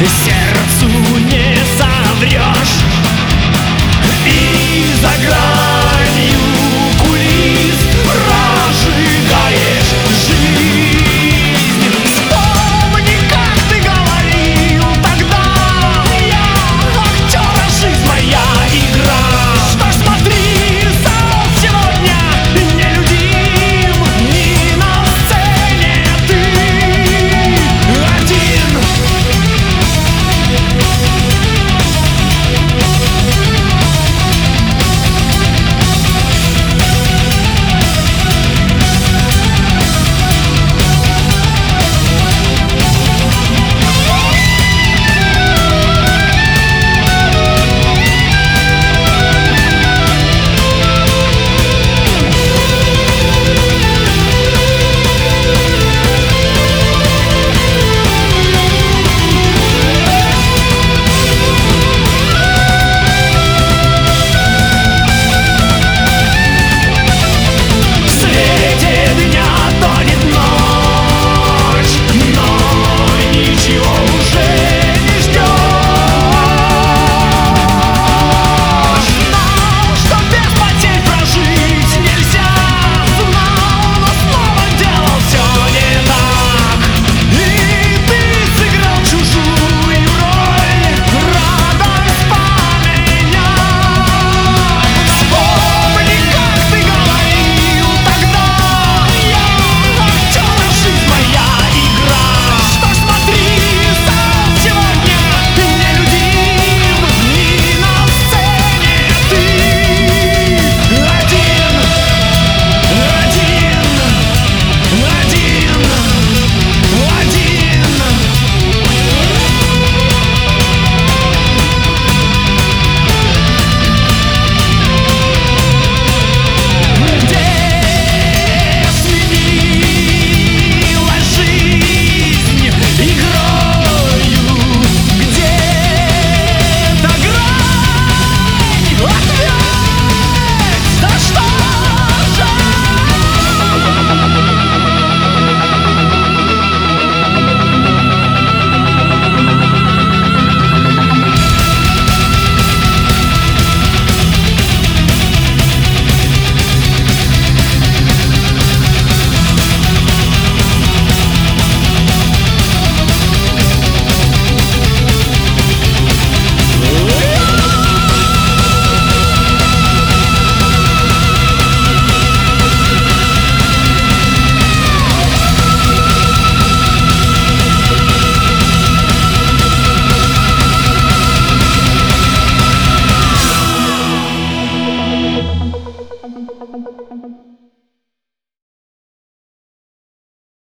Сердцу не соврешь